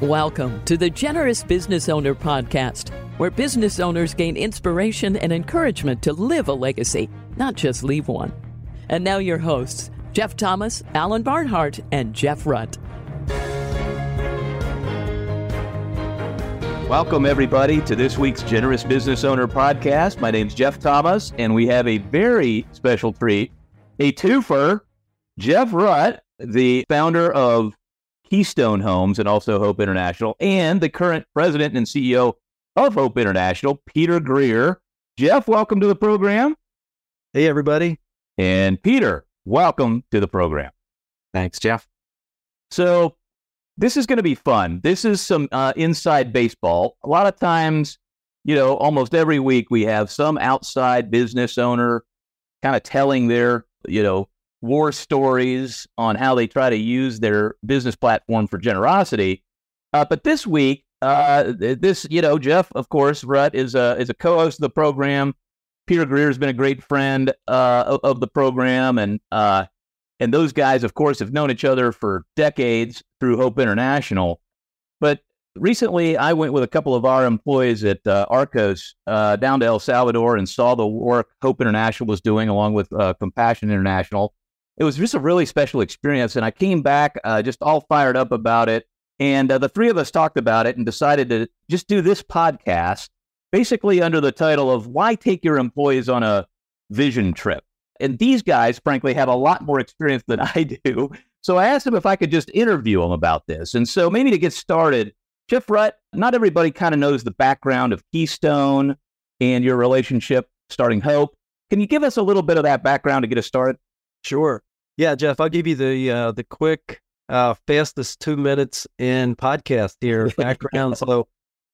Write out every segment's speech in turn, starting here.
Welcome to the Generous Business Owner Podcast, where business owners gain inspiration and encouragement to live a legacy, not just leave one. And now, your hosts, Jeff Thomas, Alan Barnhart, and Jeff Rutt. Welcome, everybody, to this week's Generous Business Owner Podcast. My name's Jeff Thomas, and we have a very special treat a twofer. Jeff Rutt, the founder of Keystone Homes and also Hope International, and the current president and CEO of Hope International, Peter Greer. Jeff, welcome to the program. Hey, everybody. And Peter, welcome to the program. Thanks, Jeff. So, this is going to be fun. This is some uh, inside baseball. A lot of times, you know, almost every week we have some outside business owner kind of telling their, you know, war stories on how they try to use their business platform for generosity. Uh, but this week, uh, this you know, Jeff, of course, Rutt is a is a co-host of the program. Peter Greer has been a great friend uh, of, the program, and uh, and those guys, of course, have known each other for decades through Hope International. But recently, I went with a couple of our employees at uh, Arcos uh, down to El Salvador and saw the work Hope International was doing, along with Compassion International it was just a really special experience. And I came back uh, just all fired up about it. And uh, the three of us talked about it and decided to just do this podcast, basically under the title of Why Take Your Employees on a Vision Trip. And these guys, frankly, have a lot more experience than I do. So I asked them if I could just interview them about this. And so maybe to get started, Jeff Rutt, not everybody kind of knows the background of Keystone and your relationship starting Hope. Can you give us a little bit of that background to get us started? Sure. Yeah, Jeff, I'll give you the uh, the quick, uh, fastest two minutes in podcast here background. so,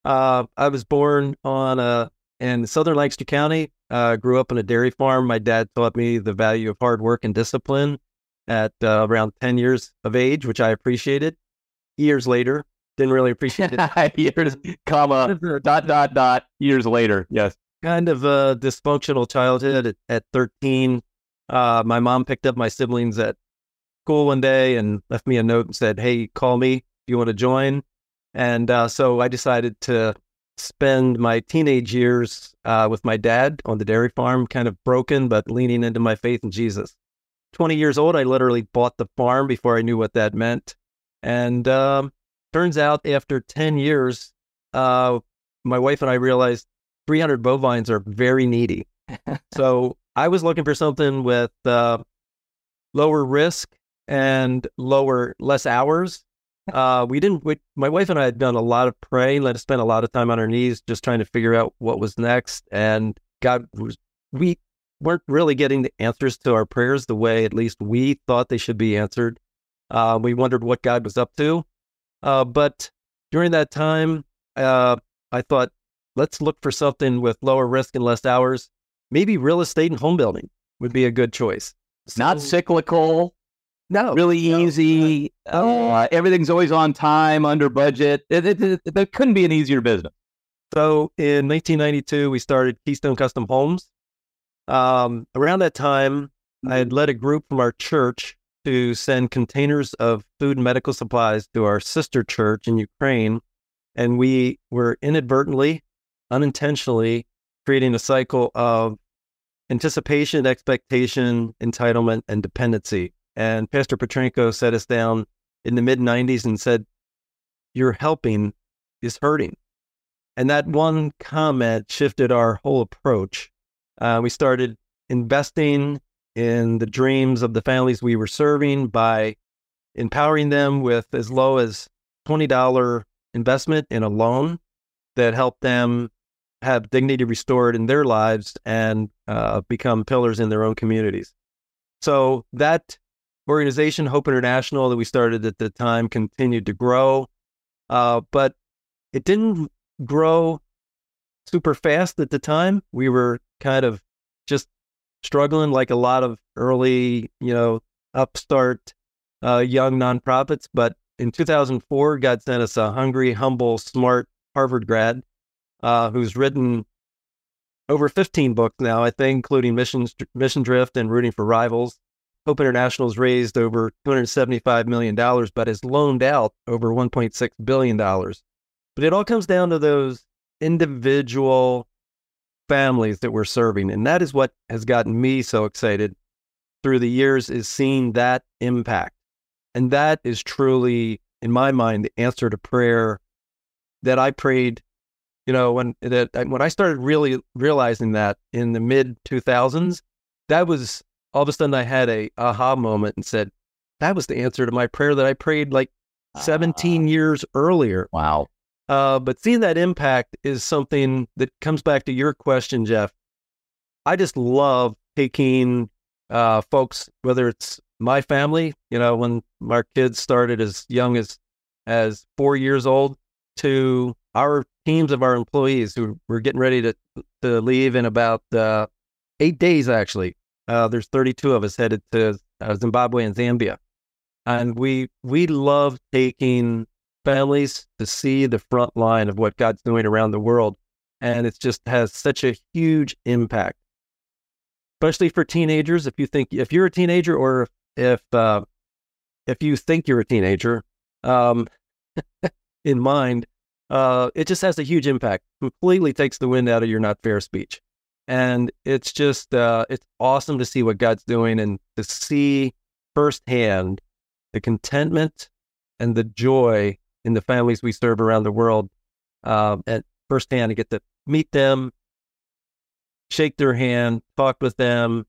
uh, I was born on a in Southern Lancaster County. Uh, grew up on a dairy farm. My dad taught me the value of hard work and discipline at uh, around ten years of age, which I appreciated. Years later, didn't really appreciate it. years, comma, dot dot dot. Years later, yes. Kind of a dysfunctional childhood at, at thirteen uh, my mom picked up my siblings at school one day and left me a note and said, "Hey, call me if you want to join." And uh, so I decided to spend my teenage years uh, with my dad on the dairy farm, kind of broken, but leaning into my faith in Jesus. 20 years old, I literally bought the farm before I knew what that meant. And um, turns out after 10 years, uh, my wife and I realized 300 bovines are very needy. so I was looking for something with uh, lower risk and lower less hours. Uh, we didn't. We, my wife and I had done a lot of praying. Let us spend a lot of time on our knees, just trying to figure out what was next. And God was. We weren't really getting the answers to our prayers the way at least we thought they should be answered. Uh, we wondered what God was up to. Uh, but during that time, uh, I thought, let's look for something with lower risk and less hours maybe real estate and home building would be a good choice. So, Not cyclical. No, really no, easy. Uh, everything's always on time, under budget. It, it, it, there couldn't be an easier business. So in 1992, we started Keystone Custom Homes. Um, around that time, I had led a group from our church to send containers of food and medical supplies to our sister church in Ukraine. And we were inadvertently, unintentionally creating a cycle of anticipation, expectation, entitlement, and dependency. And Pastor Petrenko set us down in the mid 90s and said, Your helping is hurting. And that one comment shifted our whole approach. Uh, we started investing in the dreams of the families we were serving by empowering them with as low as $20 investment in a loan that helped them have dignity restored in their lives and uh, become pillars in their own communities. So that organization, Hope International, that we started at the time, continued to grow, uh, but it didn't grow super fast at the time. We were kind of just struggling, like a lot of early, you know, upstart uh, young nonprofits. But in 2004, God sent us a hungry, humble, smart Harvard grad uh, who's written over 15 books now, I think, including Mission, Mission Drift and Rooting for Rivals. Hope International has raised over $275 million, but has loaned out over $1.6 billion. But it all comes down to those individual families that we're serving. And that is what has gotten me so excited through the years is seeing that impact. And that is truly, in my mind, the answer to prayer that I prayed, you know, when that when I started really realizing that in the mid 2000s, that was all of a sudden I had a aha moment and said, that was the answer to my prayer that I prayed like 17 uh, years earlier. Wow. Uh, but seeing that impact is something that comes back to your question, Jeff. I just love taking uh, folks, whether it's my family, you know, when our kids started as young as as four years old, to our teams of our employees who were getting ready to to leave in about uh, eight days. Actually, uh, there's 32 of us headed to uh, Zimbabwe and Zambia, and we we love taking families to see the front line of what God's doing around the world. And it just has such a huge impact, especially for teenagers. If you think, if you're a teenager or if, uh, if you think you're a teenager, um, in mind, uh, it just has a huge impact. Completely takes the wind out of your not fair speech, and it's just uh, it's awesome to see what God's doing and to see firsthand the contentment and the joy in the families we serve around the world um, at firsthand to get to meet them, shake their hand, talk with them,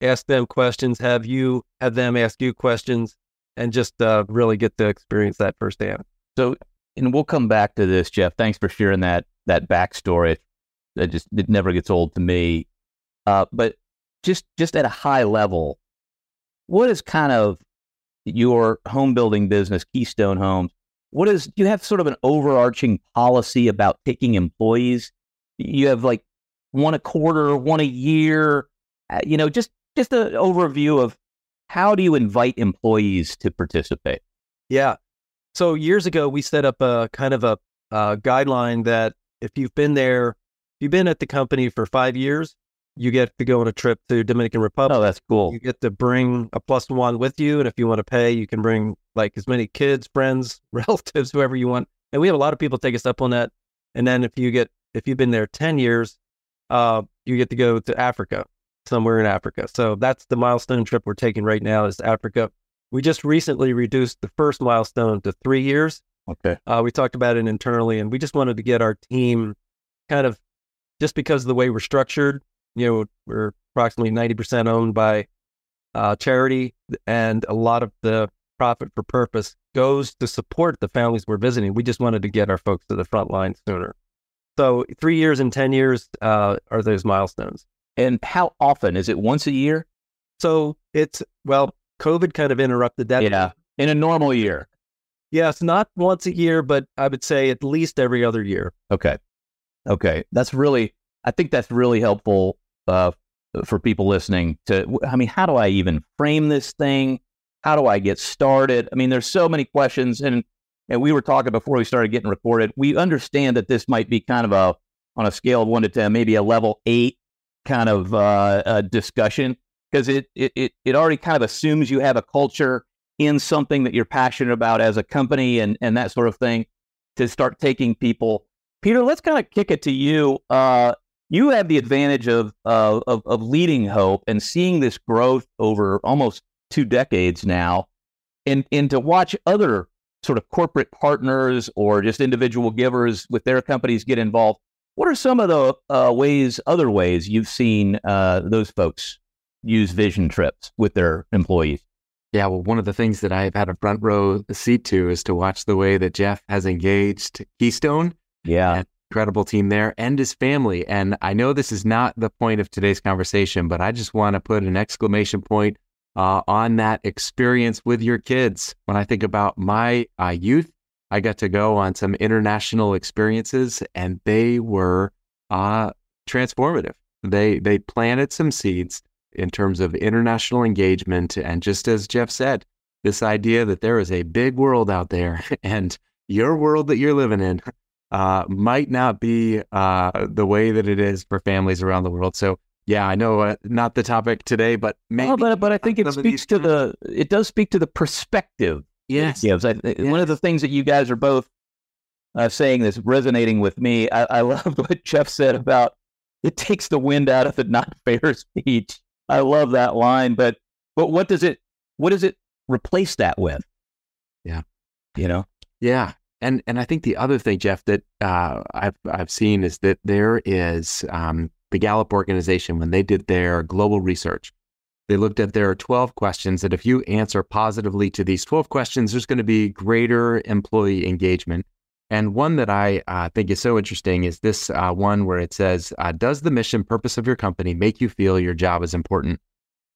ask them questions, have you have them ask you questions, and just uh, really get to experience that firsthand. So, and we'll come back to this, Jeff. Thanks for sharing that that backstory. That just it never gets old to me. Uh, but just just at a high level, what is kind of your home building business, Keystone Homes? what is do you have sort of an overarching policy about taking employees you have like one a quarter one a year uh, you know just just an overview of how do you invite employees to participate yeah so years ago we set up a kind of a, a guideline that if you've been there if you've been at the company for five years you get to go on a trip to Dominican Republic. Oh, that's cool. You get to bring a plus one with you, and if you want to pay, you can bring like as many kids, friends, relatives, whoever you want. And we have a lot of people take us up on that. And then if you get if you've been there ten years, uh, you get to go to Africa, somewhere in Africa. So that's the milestone trip we're taking right now is Africa. We just recently reduced the first milestone to three years. Okay. Uh, we talked about it internally, and we just wanted to get our team kind of just because of the way we're structured you know, we're approximately 90% owned by uh, charity, and a lot of the profit for purpose goes to support the families we're visiting. We just wanted to get our folks to the front line sooner. So, three years and 10 years uh, are those milestones. And how often? Is it once a year? So, it's, well, COVID kind of interrupted that. Yeah. In a normal year. Yes, not once a year, but I would say at least every other year. Okay. Okay. That's really, I think that's really helpful uh, for people listening to, I mean, how do I even frame this thing? How do I get started? I mean, there's so many questions. And, and we were talking before we started getting recorded. We understand that this might be kind of a, on a scale of one to 10, maybe a level eight kind of uh, discussion because it, it, it, already kind of assumes you have a culture in something that you're passionate about as a company and, and that sort of thing to start taking people. Peter, let's kind of kick it to you. Uh, you have the advantage of, uh, of, of leading Hope and seeing this growth over almost two decades now, and and to watch other sort of corporate partners or just individual givers with their companies get involved. What are some of the uh, ways, other ways you've seen uh, those folks use vision trips with their employees? Yeah, well, one of the things that I've had a front row seat to is to watch the way that Jeff has engaged Keystone. Yeah. Incredible team there and his family. And I know this is not the point of today's conversation, but I just want to put an exclamation point uh, on that experience with your kids. When I think about my uh, youth, I got to go on some international experiences, and they were uh, transformative. They they planted some seeds in terms of international engagement, and just as Jeff said, this idea that there is a big world out there, and your world that you're living in uh, might not be uh, the way that it is for families around the world. So yeah, I know uh, not the topic today, but maybe. Oh, but but I think it speaks to the it does speak to the perspective yes, it. I, One of the things that you guys are both uh, saying that's resonating with me. I, I love what Jeff said about it takes the wind out of the not fair speech. I love that line, but but what does it what does it replace that with? Yeah. you know. Yeah, and and I think the other thing, Jeff, that uh, I've I've seen is that there is um, the Gallup organization when they did their global research. They looked at there are 12 questions that if you answer positively to these 12 questions, there's going to be greater employee engagement. And one that I uh, think is so interesting is this uh, one where it says, uh, Does the mission purpose of your company make you feel your job is important?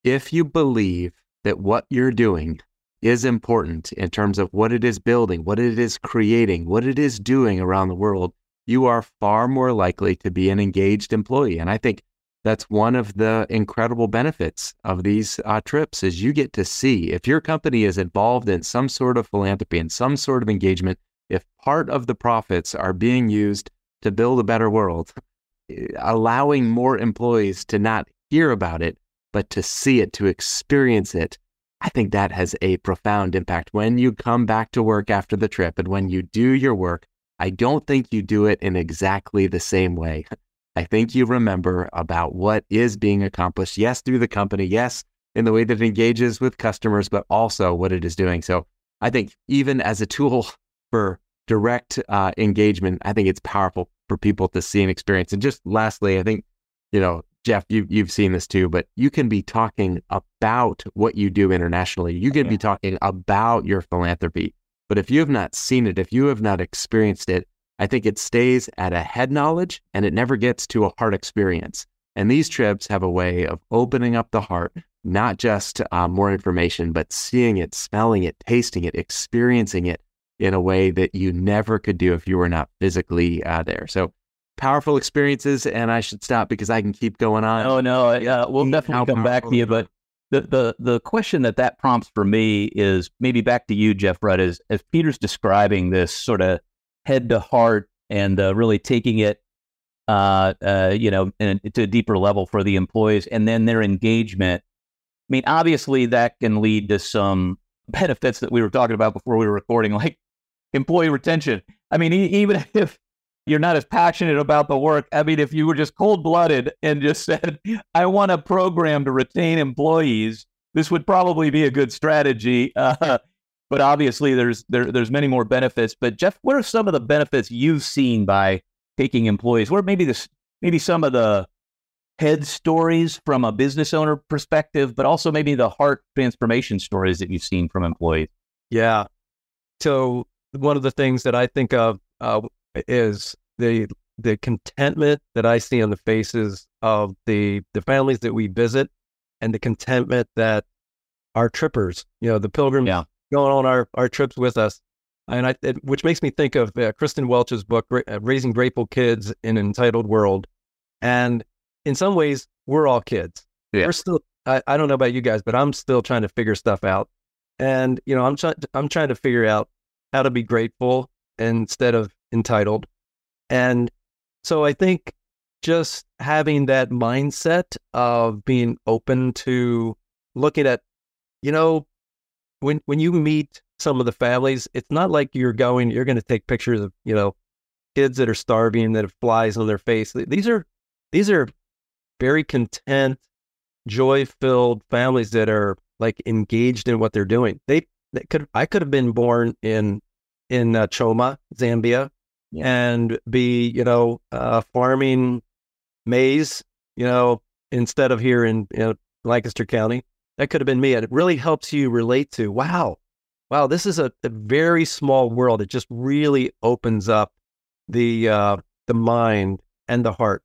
If you believe that what you're doing is important in terms of what it is building, what it is creating, what it is doing around the world, you are far more likely to be an engaged employee. And I think that's one of the incredible benefits of these uh, trips is you get to see if your company is involved in some sort of philanthropy and some sort of engagement if part of the profits are being used to build a better world, eh, allowing more employees to not hear about it, but to see it, to experience it, I think that has a profound impact. When you come back to work after the trip and when you do your work, I don't think you do it in exactly the same way. I think you remember about what is being accomplished, yes, through the company, yes, in the way that it engages with customers, but also what it is doing. So I think even as a tool for direct uh, engagement, I think it's powerful for people to see and experience. And just lastly, I think, you know, Jeff, you, you've seen this too, but you can be talking about what you do internationally. You can Yeah. be talking about your philanthropy. But if you have not seen it, if you have not experienced it, I think it stays at a head knowledge and it never gets to a heart experience. And these trips have a way of opening up the heart, not just uh, more information, but seeing it, smelling it, tasting it, experiencing it in a way that you never could do if you were not physically uh, there. So powerful experiences. And I should stop because I can keep going on. Oh no, uh, we'll definitely come back to you. But the, the the question that that prompts for me is maybe back to you, Jeff Rutt, is as Peter's describing this sort of head to heart and uh, really taking it, uh, uh, you know, in, to a deeper level for the employees, and then their engagement. I mean, obviously, that can lead to some benefits that we were talking about before we were recording, like employee retention. I mean, even if you're not as passionate about the work. I mean, if you were just cold blooded and just said, I want a program to retain employees, this would probably be a good strategy. Uh, but obviously, there's there, there's many more benefits. But Jeff, what are some of the benefits you've seen by taking employees? What maybe this maybe some of the head stories from a business owner perspective, but also maybe the heart transformation stories that you've seen from employees? Yeah. So one of the things that I think of uh, is the the contentment that I see on the faces of the the families that we visit, and the contentment that our trippers, you know, the pilgrims Yeah. going on our our trips with us, and I, it, which makes me think of uh, Kristen Welch's book, uh, "Raising Grateful Kids in an Entitled World," and in some ways, we're all kids. Yeah. We're still. I, I don't know about you guys, but I'm still trying to figure stuff out, and you know, I'm trying. I'm trying to figure out how to be grateful instead of entitled, and so I think just having that mindset of being open to looking at, you know, when when you meet some of the families, it's not like you're going, you're going to take pictures of, you know, kids that are starving that have flies on their face. These are these are very content, joy-filled families that are like engaged in what they're doing. They, they could I could have been born in in uh, Choma, Zambia, and be you know uh, farming maize, you know, instead of here in you know, Lancaster County. That could have been me. And it really helps you relate to wow, wow, this is a, a very small world. It just really opens up the uh, the mind and the heart.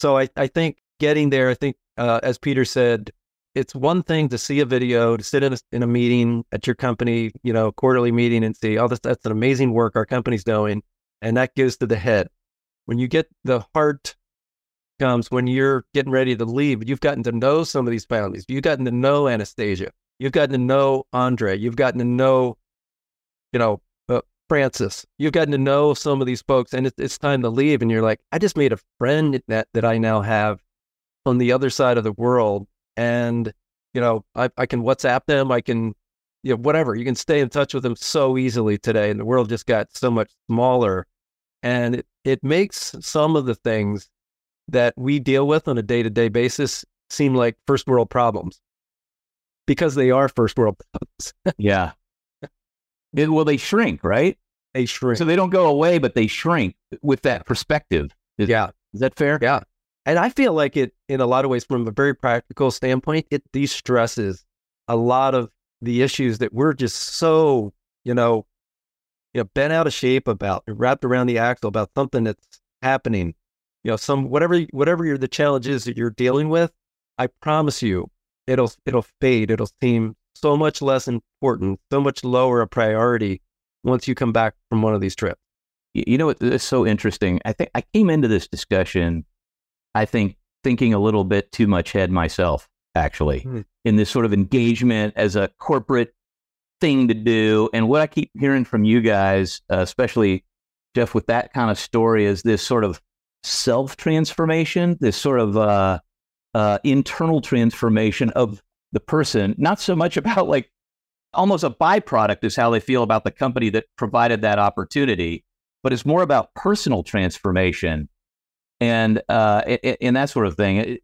So I, I think getting there, I think uh, as Peter said, it's one thing to see a video, to sit in a, in a meeting at your company, you know, quarterly meeting and see, oh, this, that's an amazing work our company's doing. And that goes to the head. When you get the heart comes when you're getting ready to leave, you've gotten to know some of these families. You've gotten to know Anastasia. You've gotten to know Andre. You've gotten to know, you know, uh, Francis. You've gotten to know some of these folks, and it's, it's time to leave. And you're like, I just made a friend that that I now have on the other side of the world, and you know, I, I can WhatsApp them, I can, you know, whatever. You can stay in touch with them so easily today, and the world just got so much smaller, and it it makes some of the things that we deal with on a day to day basis seem like first world problems because they are first world problems. yeah. It, well, they shrink, right? They shrink. So they don't go away, but they shrink with that perspective. Is, yeah. Is that fair? Yeah. And I feel like it, in a lot of ways, from a very practical standpoint, it de stresses a lot of the issues that we're just so, you know, you know, bent out of shape about, wrapped around the axle about something that's happening. You know, some whatever whatever the challenge is that you're dealing with, I promise you, it'll it'll fade. It'll seem so much less important, so much lower a priority once you come back from one of these trips. You know, it's so interesting. I think I came into this discussion, I think, thinking a little bit too much head myself, actually, hmm. in this sort of engagement as a corporate thing to do. And what I keep hearing from you guys, uh, especially Jeff, with that kind of story, is this sort of self transformation, this sort of uh, uh, internal transformation of the person, not so much about like almost a byproduct is how they feel about the company that provided that opportunity, but it's more about personal transformation and uh, and that sort of thing.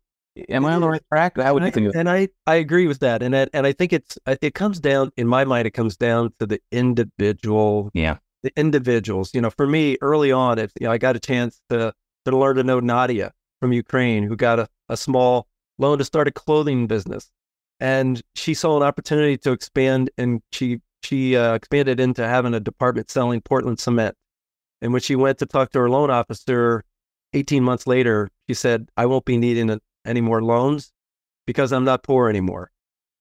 Am I on the right track? How would you think? and I, I agree with that, and I, and I think it's it comes down in my mind. It comes down to the individual. Yeah, the individuals. You know, for me, early on, if you know, I got a chance to to learn to know Nadia from Ukraine, who got a, a small loan to start a clothing business and she saw an opportunity to expand and she she uh, expanded into having a department selling Portland cement. And when she went to talk to her loan officer 18 months later, she said, I won't be needing any more loans because I'm not poor anymore.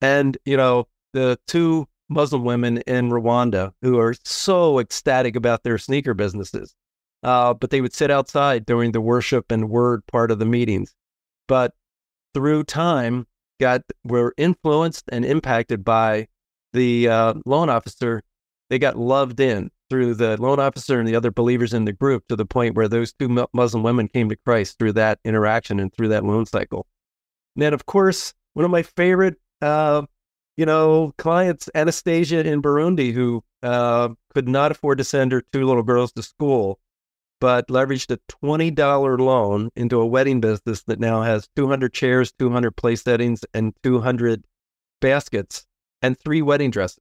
And, you know, the two Muslim women in Rwanda who are so ecstatic about their sneaker businesses, uh, but they would sit outside during the worship and word part of the meetings. But through time, got were influenced and impacted by the uh, loan officer. They got loved in through the loan officer and the other believers in the group to the point where those two Muslim women came to Christ through that interaction and through that loan cycle. And then, of course, one of my favorite, uh, you know, clients, Anastasia in Burundi, who uh, could not afford to send her two little girls to school but leveraged a $20 loan into a wedding business that now has 200 chairs, 200 place settings, and 200 baskets and three wedding dresses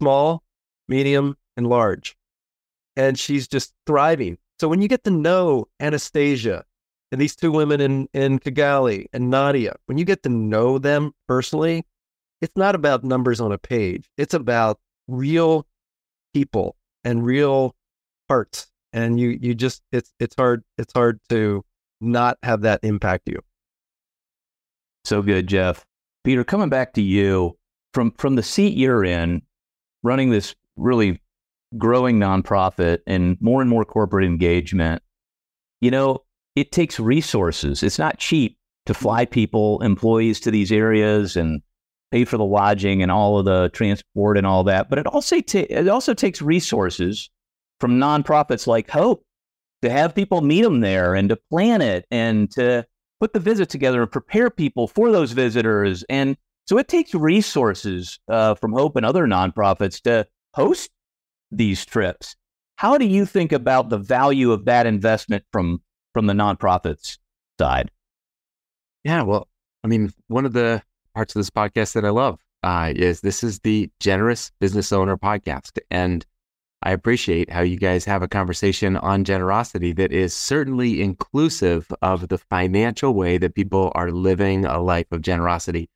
small, medium, and large. And she's just thriving. So when you get to know Anastasia and these two women in, in Kigali and Nadia, when you get to know them personally, it's not about numbers on a page. It's about real people and real hearts and you you just it's it's hard it's hard to not have that impact you. So good, Jeff. Peter, coming back to you from from the seat you're in, running this really growing nonprofit and more and more corporate engagement. You know, it takes resources. It's not cheap to fly people, employees to these areas and pay for the lodging and all of the transport and all that. But it also ta- it also takes resources from nonprofits like Hope to have people meet them there and to plan it and to put the visit together and prepare people for those visitors. And so it takes resources uh, from Hope and other nonprofits to host these trips. How do you think about the value of that investment from from the nonprofits side? Yeah, well, I mean, one of the parts of this podcast that I love uh, is this is the Generous Business Owner podcast, and I appreciate how you guys have a conversation on generosity that is certainly inclusive of the financial way that people are living a life of generosity.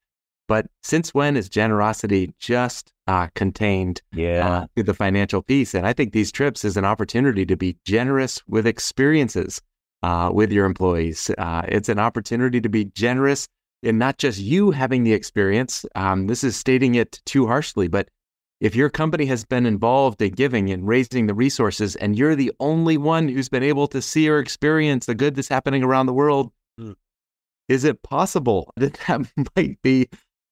But since when is generosity just uh, contained yeah. uh, to the financial piece? And I think these trips is an opportunity to be generous with experiences uh, with your employees. Uh, it's an opportunity to be generous in not just you having the experience. Um, this is stating it too harshly, but if your company has been involved in giving and raising the resources, and you're the only one who's been able to see or experience the good that's happening around the world, mm. is it possible that that might be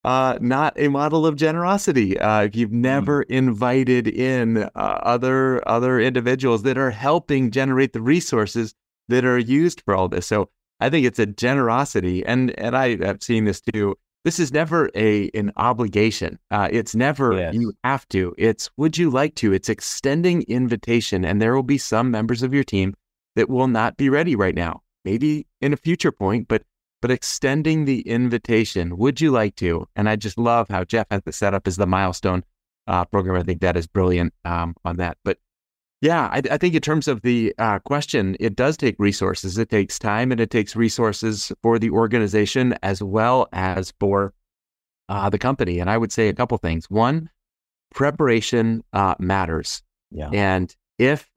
uh, not a model of generosity? Uh, if you've hmm. never mm. invited in uh, other other individuals that are helping generate the resources that are used for all this, so I think it's a generosity, and and I have seen this too. This is never a an obligation. Uh, it's never Yes. you have to. It's would you like to? It's extending invitation, and there will be some members of your team that will not be ready right now. Maybe in a future point, but but extending the invitation. Would you like to? And I just love how Jeff has the setup as the milestone uh, program. I think that is brilliant um, on that. But yeah, I, I think in terms of the uh, question, it does take resources. It takes time and it takes resources for the organization as well as for uh, the company. And I would say a couple things. One, preparation uh, matters. Yeah. And if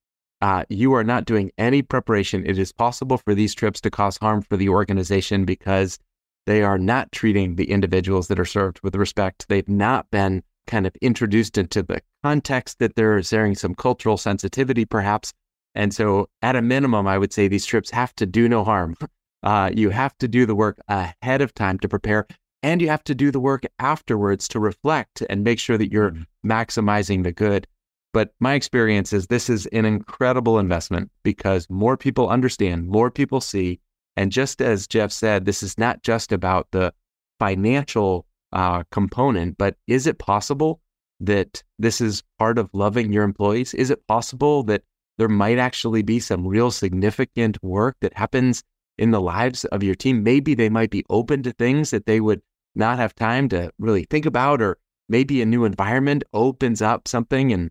uh, you are not doing any preparation, it is possible for these trips to cause harm for the organization because they are not treating the individuals that are served with respect. They've not been kind of introduced into the context that they're sharing some cultural sensitivity, perhaps. And so, at a minimum, I would say these trips have to do no harm. Uh, you have to do the work ahead of time to prepare, and you have to do the work afterwards to reflect and make sure that you're maximizing the good. But my experience is this is an incredible investment because more people understand, more people see. And just as Jeff said, this is not just about the financial uh, component, but is it possible that this is part of loving your employees? Is it possible that there might actually be some real significant work that happens in the lives of your team? Maybe they might be open to things that they would not have time to really think about, or maybe a new environment opens up something. And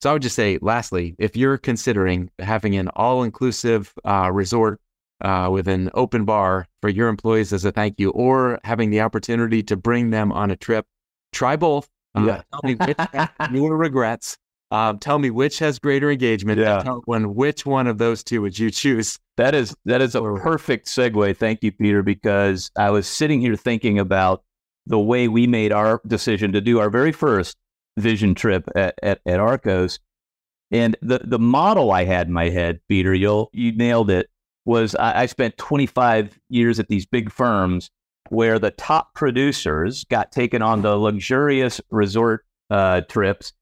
so I would just say, lastly, if you're considering having an all inclusive uh, resort uh, with an open bar for your employees as a thank you, or having the opportunity to bring them on a trip, try both. Uh, Yeah. tell me which has fewer regrets. Um, tell me which has greater engagement. Yeah. Tell when which one of those two would you choose? That is that is a perfect segue. Thank you, Peter, because I was sitting here thinking about the way we made our decision to do our very first vision trip at, at, at Arcos. And the, the model I had in my head, Peter, you'll you nailed it, was I, I spent 25 years at these big firms where the top producers got taken on the luxurious resort uh, trips.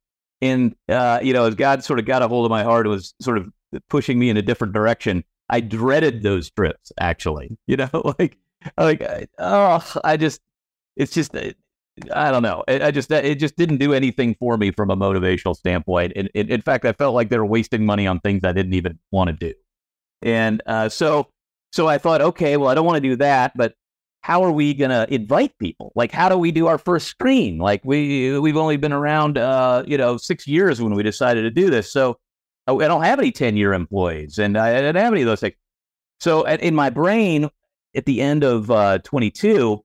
And, uh, you know, as God sort of got a hold of my heart, it was sort of pushing me in a different direction. I dreaded those trips, actually. You know, like, like, oh, I just, it's just, I don't know. I I just, it just didn't do anything for me from a motivational standpoint. And in, in fact, I felt like they were wasting money on things I didn't even want to do. And uh, so, so I thought, okay, well, I don't want to do that, but how are we going to invite people? Like, how do we do our first screen? Like, we we've only been around, uh, you know, six years when we decided to do this. So, I I don't have any ten year employees, and I, I don't have any of those things. So, in my brain, at the end of uh, 22,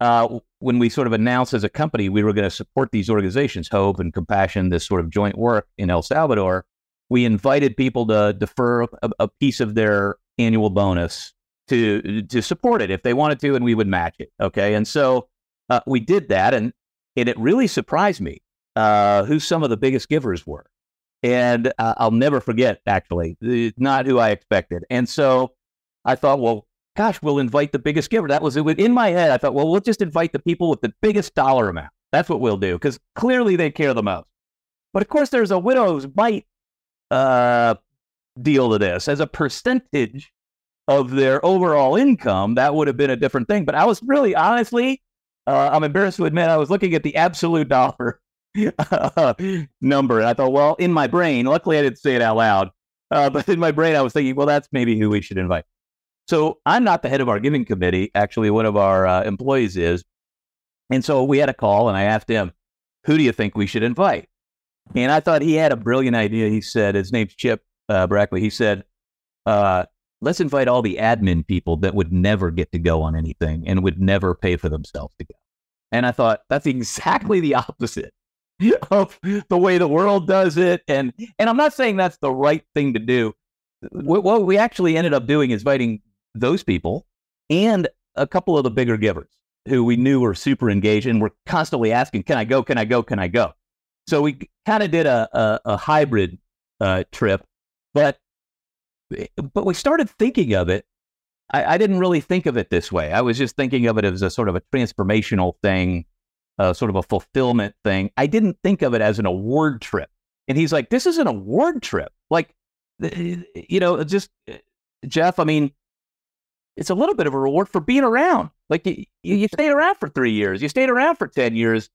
uh, when we sort of announced as a company we were going to support these organizations, Hope and Compassion, this sort of joint work in El Salvador, we invited people to defer a, a piece of their annual bonus to to support it if they wanted to, and we would match it. Okay, and so uh, we did that, and and it really surprised me uh, who some of the biggest givers were, and uh, I'll never forget. Actually, not who I expected, and so I thought, well, gosh, we'll invite the biggest giver. That was in my head. I thought, well, we'll just invite the people with the biggest dollar amount. That's what we'll do because clearly they care the most. But of course, there's a widow's mite uh, deal to this as a percentage of their overall income. That would have been a different thing. But I was really, honestly, uh, I'm embarrassed to admit, I was looking at the absolute dollar number, and I thought, well, in my brain, luckily I didn't say it out loud, uh, but in my brain, I was thinking, well, that's maybe who we should invite. So I'm not the head of our giving committee. Actually, one of our uh, employees is. And so we had a call, and I asked him, who do you think we should invite? And I thought he had a brilliant idea. He said, his name's Chip uh, Brackley. He said, uh, let's invite all the admin people that would never get to go on anything and would never pay for themselves to go. And I thought, that's exactly the opposite of the way the world does it. And, and I'm not saying that's the right thing to do. What, what we actually ended up doing is inviting those people and a couple of the bigger givers who we knew were super engaged and were constantly asking, "Can I go? Can I go? Can I go?" So we kind of did a a, a hybrid uh, trip, but but we started thinking of it. I, I didn't really think of it this way. I was just thinking of it as a sort of a transformational thing, uh, sort of a fulfillment thing. I didn't think of it as an award trip. And he's like, "This is an award trip." Like, you know, just Jeff. I mean, it's a little bit of a reward for being around. Like you, you stayed around for three years, you stayed around for 10 years.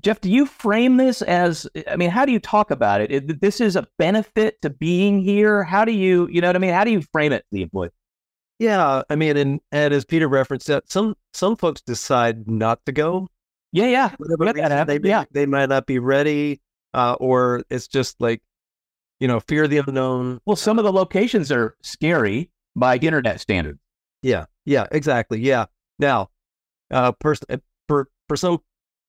Jeff, do you frame this as, I mean, how do you talk about it? This is a benefit to being here. How do you, you know what I mean? How do you frame it the employee? Yeah, I mean, and, and as Peter referenced, that some some folks decide not to go. Yeah, yeah, Whatever Yep, that reason, they yeah. they might not be ready, uh, or it's just like, you know, fear of the unknown. Well, some of the locations are scary by internet standards. Yeah, yeah, exactly. Yeah. Now, uh, person for for some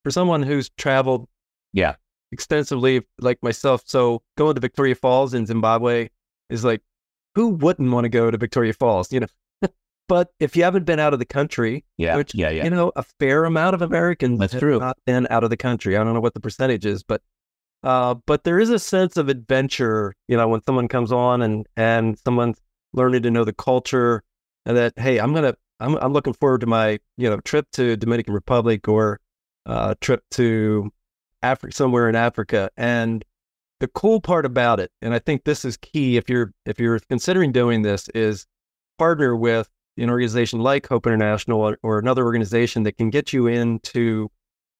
for someone who's traveled, Yeah. extensively like myself. So going to Victoria Falls in Zimbabwe is like, who wouldn't want to go to Victoria Falls? You know, but if you haven't been out of the country, Yeah, Which, yeah, yeah. you know, a fair amount of Americans That's have true. not been out of the country. I don't know what the percentage is, but uh, but there is a sense of adventure, you know, when someone comes on and and someone's learning to know the culture, and that hey, I'm gonna I'm I'm looking forward to my you know trip to Dominican Republic or uh, trip to Africa somewhere in Africa, and the cool part about it, and I think this is key if you're if you're considering doing this, is partner with an organization like Hope International or, or another organization that can get you in to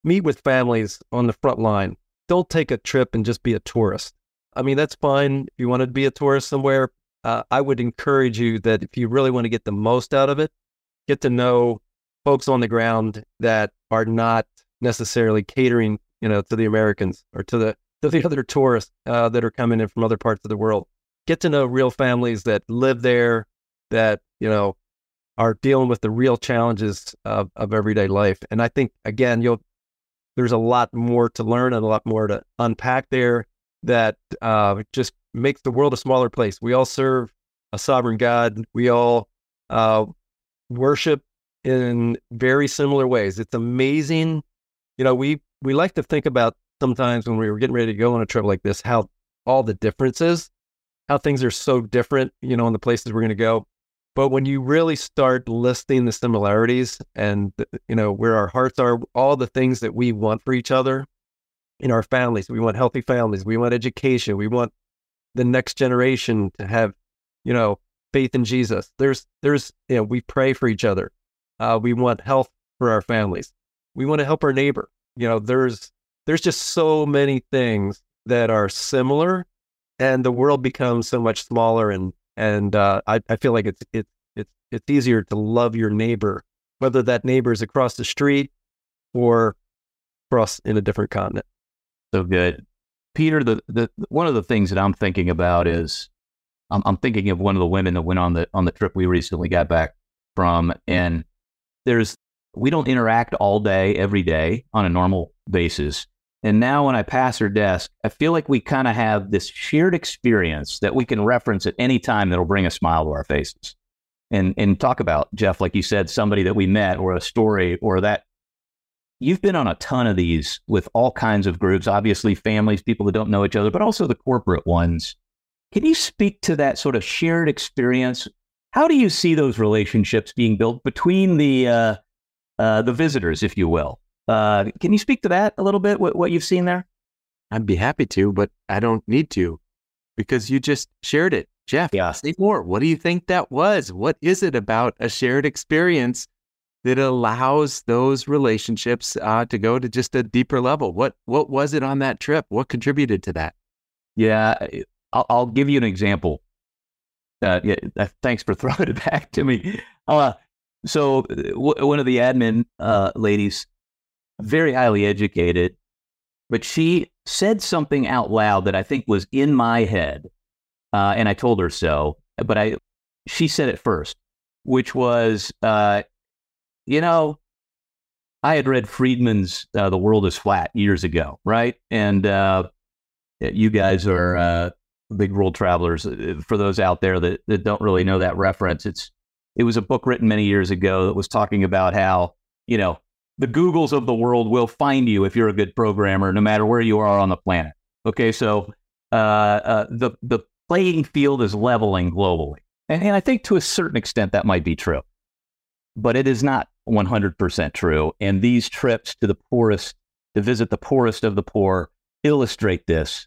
meet with families on the front line. Don't take a trip and just be a tourist. I mean, that's fine if you want to be a tourist somewhere. Uh, I would encourage you that if you really want to get the most out of it, get to know folks on the ground that are not necessarily catering, you know, to the Americans or to the to the other tourists uh, that are coming in from other parts of the world. Get to know real families that live there, that you know are dealing with the real challenges of, of everyday life. And I think again, you'll there's a lot more to learn and a lot more to unpack there that uh, just makes the world a smaller place. We all serve a sovereign God. We all uh, worship in very similar ways. It's amazing. You know, we we like to think about sometimes when we were getting ready to go on a trip like this, how all the differences, how things are so different, you know, in the places we're going to go. But when you really start listing the similarities and, you know, where our hearts are, all the things that we want for each other in our families, we want healthy families, we want education, we want the next generation to have, you know, faith in Jesus. There's, there's, you know, we pray for each other. Uh, we want health for our families. We want to help our neighbor. You know, there's, there's just so many things that are similar and the world becomes so much smaller and and uh, I, I feel like it's it's it's it's easier to love your neighbor whether that neighbor is across the street or across in a different continent So good. Peter, the, the one of the things that I'm thinking about is I'm, I'm thinking of one of the women that went on the on the trip we recently got back from, and there's we don't interact all day every day on a normal basis. And now when I pass her desk, I feel like we kind of have this shared experience that we can reference at any time that'll bring a smile to our faces. And and talk about Jeff, like you said, somebody that we met or a story or that you've been on a ton of these with all kinds of groups, obviously families, people that don't know each other, but also the corporate ones. Can you speak to that sort of shared experience? How do you see those relationships being built between the uh, uh, the visitors, if you will? Uh, can you speak to that a little bit? What, what you've seen there? I'd be happy to, but I don't need to because you just shared it. Jeff, Yeah. say more. What do you think that was? What is it about a shared experience that allows those relationships uh, to go to just a deeper level? What What was it on that trip? What contributed to that? Yeah, I'll, I'll give you an example. Uh, yeah, uh, thanks for throwing it back to me. Uh, so, uh, w- one of the admin uh, ladies, very highly educated, but she said something out loud that I think was in my head, and I told her so. But I, she said it first, which was, you know, I had read Friedman's uh, "The World Is Flat" years ago, right? And uh, you guys are uh, big world travelers. Uh, For those out there that, that don't really know that reference, it's it was a book written many years ago that was talking about how you know the Googles of the world will find you if you're a good programmer, no matter where you are on the planet. Okay, so uh, uh, the the playing field is leveling globally, and, and I think to a certain extent that might be true, but it is not 100% true. And these trips to the poorest, to visit the poorest of the poor, illustrate this.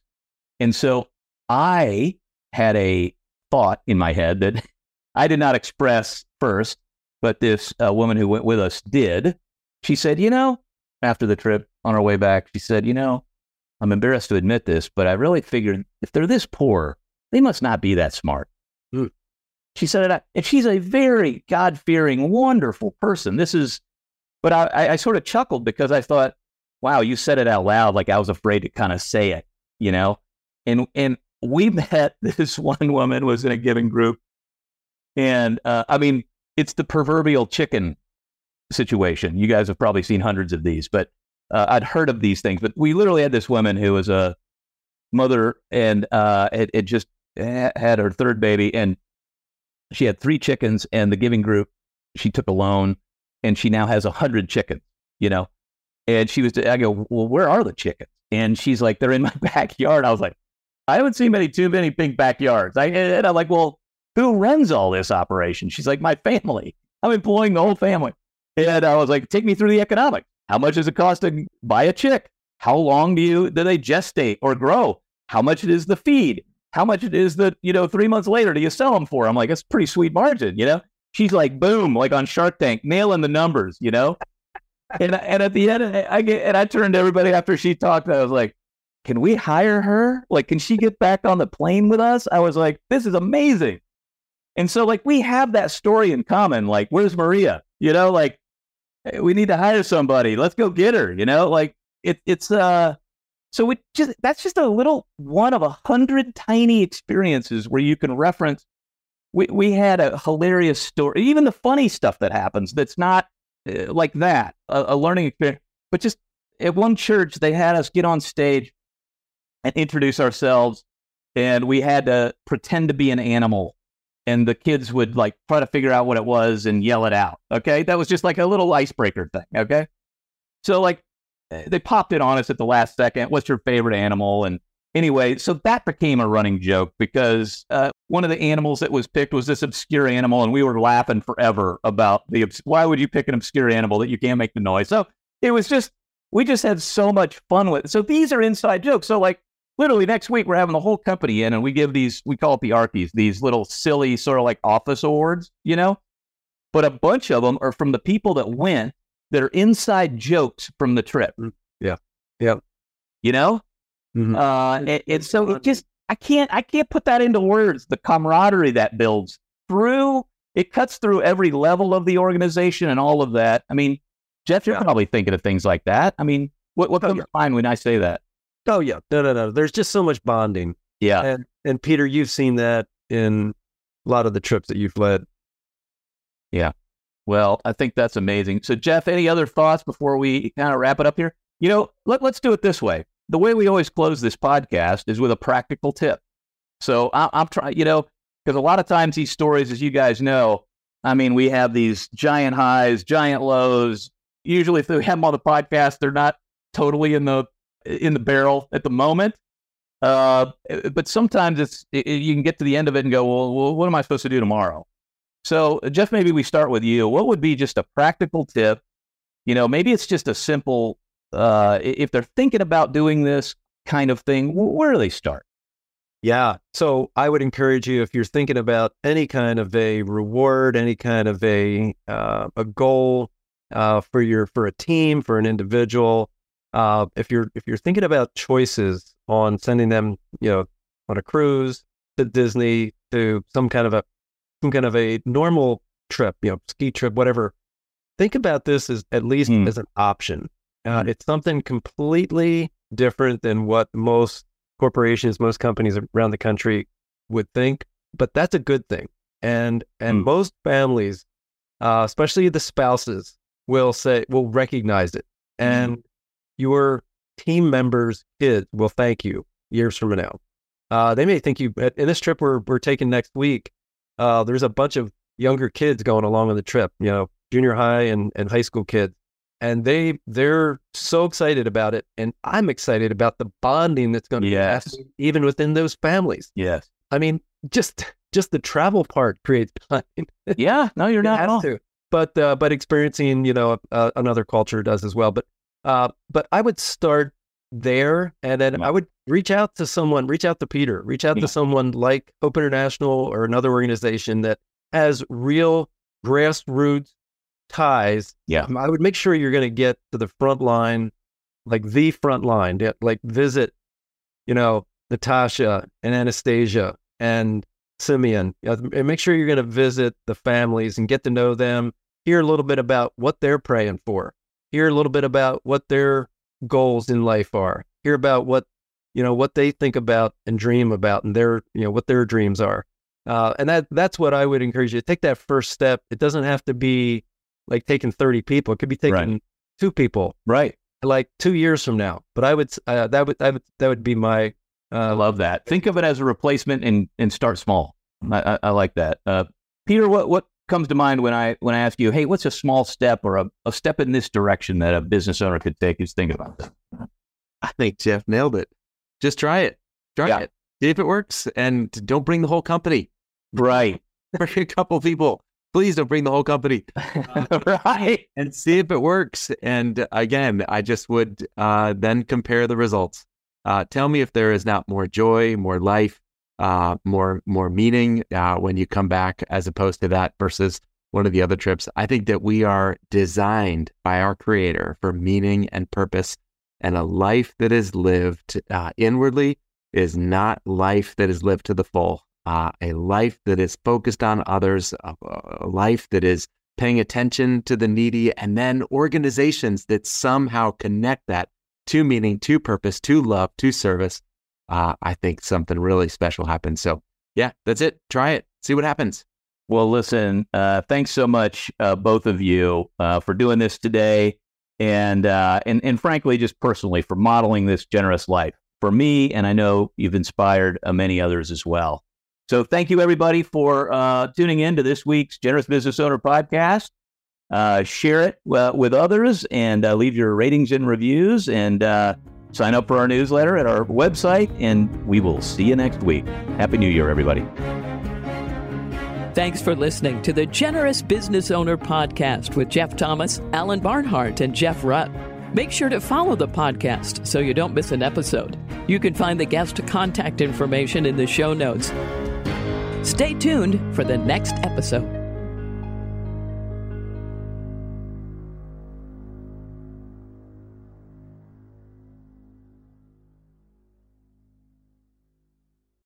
And so I had a thought in my head that I did not express first, but this uh, woman who went with us did. She said, you know, after the trip on our way back, she said, you know, I'm embarrassed to admit this, but I really figured if they're this poor, they must not be that smart. Mm. She said it, out. and she's a very God fearing, wonderful person. This is, but I, I, sort of chuckled because I thought, wow, you said it out loud, like I was afraid to kind of say it, you know? And, and we met this one woman was in a giving group. And uh, I mean, it's the proverbial chicken situation. You guys have probably seen hundreds of these, but uh, I'd heard of these things. But we literally had this woman who was a mother and uh, it, it just had her third baby, and she had three chickens. And the giving group, she took a loan, and she now has a hundred chickens. You know, and she was. I go, well, where are the chickens? And she's like, they're in my backyard. I was like, I haven't seen many too many big backyards. I, and I'm like, well, who runs all this operation? She's like, my family. I'm employing the whole family. And I was like, take me through the economics. How much does it cost to buy a chick? How long do you do they gestate or grow? How much is the feed? How much it is that you know three months later do you sell them for? I'm like, that's pretty sweet margin, you know. She's like, boom, like on Shark Tank, nailing the numbers, you know. and and at the end, I get and I turned to everybody after she talked. I was like, can we hire her? Like, can she get back on the plane with us? I was like, this is amazing. And so, like, we have that story in common. Like, where's Maria? You know, like, we need to hire somebody. Let's go get her. You know, like, it, it's, uh, so it just, that's just a little one of a hundred tiny experiences where you can reference. We, we had a hilarious story, even the funny stuff that happens that's not uh, like that, a, a learning experience, but just at one church, they had us get on stage and introduce ourselves. And we had to pretend to be an animal. And the kids would like try to figure out what it was and yell it out. Okay. That was just like a little icebreaker thing. Okay. So, like, they popped it on us at the last second. What's your favorite animal? And anyway, so that became a running joke because uh, one of the animals that was picked was this obscure animal. And we were laughing forever about the why would you pick an obscure animal that you can't make the noise? So it was just, we just had so much fun with it. So these are inside jokes. So, like, literally next week we're having the whole company in and we give these we call it the archies these little silly sort of like office awards you know but a bunch of them are from the people that went that are inside jokes from the trip. Mm, yeah yeah. You know? Mhm. uh and, and so it just i can't i can't put that into words the camaraderie that builds through it cuts through every level of the organization and all of that. I mean jeff you're Yeah. probably thinking of things like that. I mean what, what Oh, comes yeah. to mind when i say that? Oh yeah. No no no. There's just so much bonding. Yeah. And and peter you've seen that in a lot of the trips that you've led Well, I think that's amazing. So, Jeff, any other thoughts before we kind of wrap it up here? You know, let, let's do it this way. The way we always close this podcast is with a practical tip. So, I, I'm trying, you know, because a lot of times these stories, as you guys know, I mean, we have these giant highs, giant lows. Usually, if we have them on the podcast, they're not totally in the in the barrel at the moment. Uh, but sometimes it's it, you can get to the end of it and go, well, well, what am I supposed to do tomorrow? So, Jeff, maybe we start with you. What would be just a practical tip? You know, maybe it's just a simple, uh, if they're thinking about doing this kind of thing, wh- where do they start? Yeah. So I would encourage you if you're thinking about any kind of a reward, any kind of a uh, a goal uh, for your for a team, for an individual. Uh, if you're if you're thinking about choices on sending them, you know, on a cruise to Disney to some kind of a some kind of a normal trip, you know, ski trip, whatever. Think about this as at least Hmm. as an option. Uh, it's something completely different than what most corporations, most companies around the country would think, but that's a good thing. And and Hmm. most families, uh, especially the spouses, will say will recognize it, and your team members' kids will thank you years from now. Uh, they may think you. In this trip we're we're taking next week, uh, there's a bunch of younger kids going along on the trip. You know, junior high and, and high school kids, and they they're so excited about it, and I'm excited about the bonding that's going to Yes. be even within those families. Yes. I mean, just just the travel part creates bonding. Yeah. No, you're not. at all. to. But uh, but experiencing you know uh, another culture does as well. But uh, but I would start there, and then I would reach out to someone, reach out to Peter, reach out to someone like Hope International or another organization that has real grassroots ties, Yeah. I would make sure you're going to get to the front line, like the front line, like visit, you know, Natasha and Anastasia and Simeon, and make sure you're going to visit the families and get to know them, hear a little bit about what they're praying for, hear a little bit about what their goals in life are, hear about what, you know, what they think about and dream about and their, you know, what their dreams are. Uh, and that that's what I would encourage you to take that first step. It doesn't have to be like taking 30 people. It could be taking Right. two people Right. like two years from now. But I would, uh, that would, that would, that would be my, I uh, love that. Think of it as a replacement and and start small. I, I, I like that. Uh, Peter, what what comes to mind when I when I ask you, hey, what's a small step or a, a step in this direction that a business owner could take? Is think about that. I think Jeff nailed it. Just try it. Try Yeah. it. See if it works. And don't bring the whole company. Right. Bring a couple people. Please don't bring the whole company. right. and see if it works. And again, I just would uh, then compare the results. Uh, tell me if there is not more joy, more life, uh, more more meaning uh, when you come back, as opposed to that versus one of the other trips. I think that we are designed by our Creator for meaning and purpose, and a life that is lived uh, inwardly is not life that is lived to the full. Uh, a life that is focused on others, a, a life that is paying attention to the needy, and then organizations that somehow connect that to meaning, to purpose, to love, to service. Uh, I think something really special happens. So, yeah, that's it. Try it. See what happens. Well, listen, uh, thanks so much, uh, both of you, uh, for doing this today, and uh, and and frankly, just personally, for modeling this generous life for me, and I know you've inspired uh, many others as well. So, thank you, everybody, for tuning in to this week's Generous Business Owner podcast. Share it with others, and leave your ratings and reviews, and sign up for our newsletter at our website. And we will see you next week. Happy New Year, everybody. Thanks for listening to the Generous Business Owner Podcast with Jeff Thomas, Alan Barnhart, and Jeff Rutt. Make sure to follow the podcast so you don't miss an episode. You can find the guest contact information in the show notes. Stay tuned for the next episode.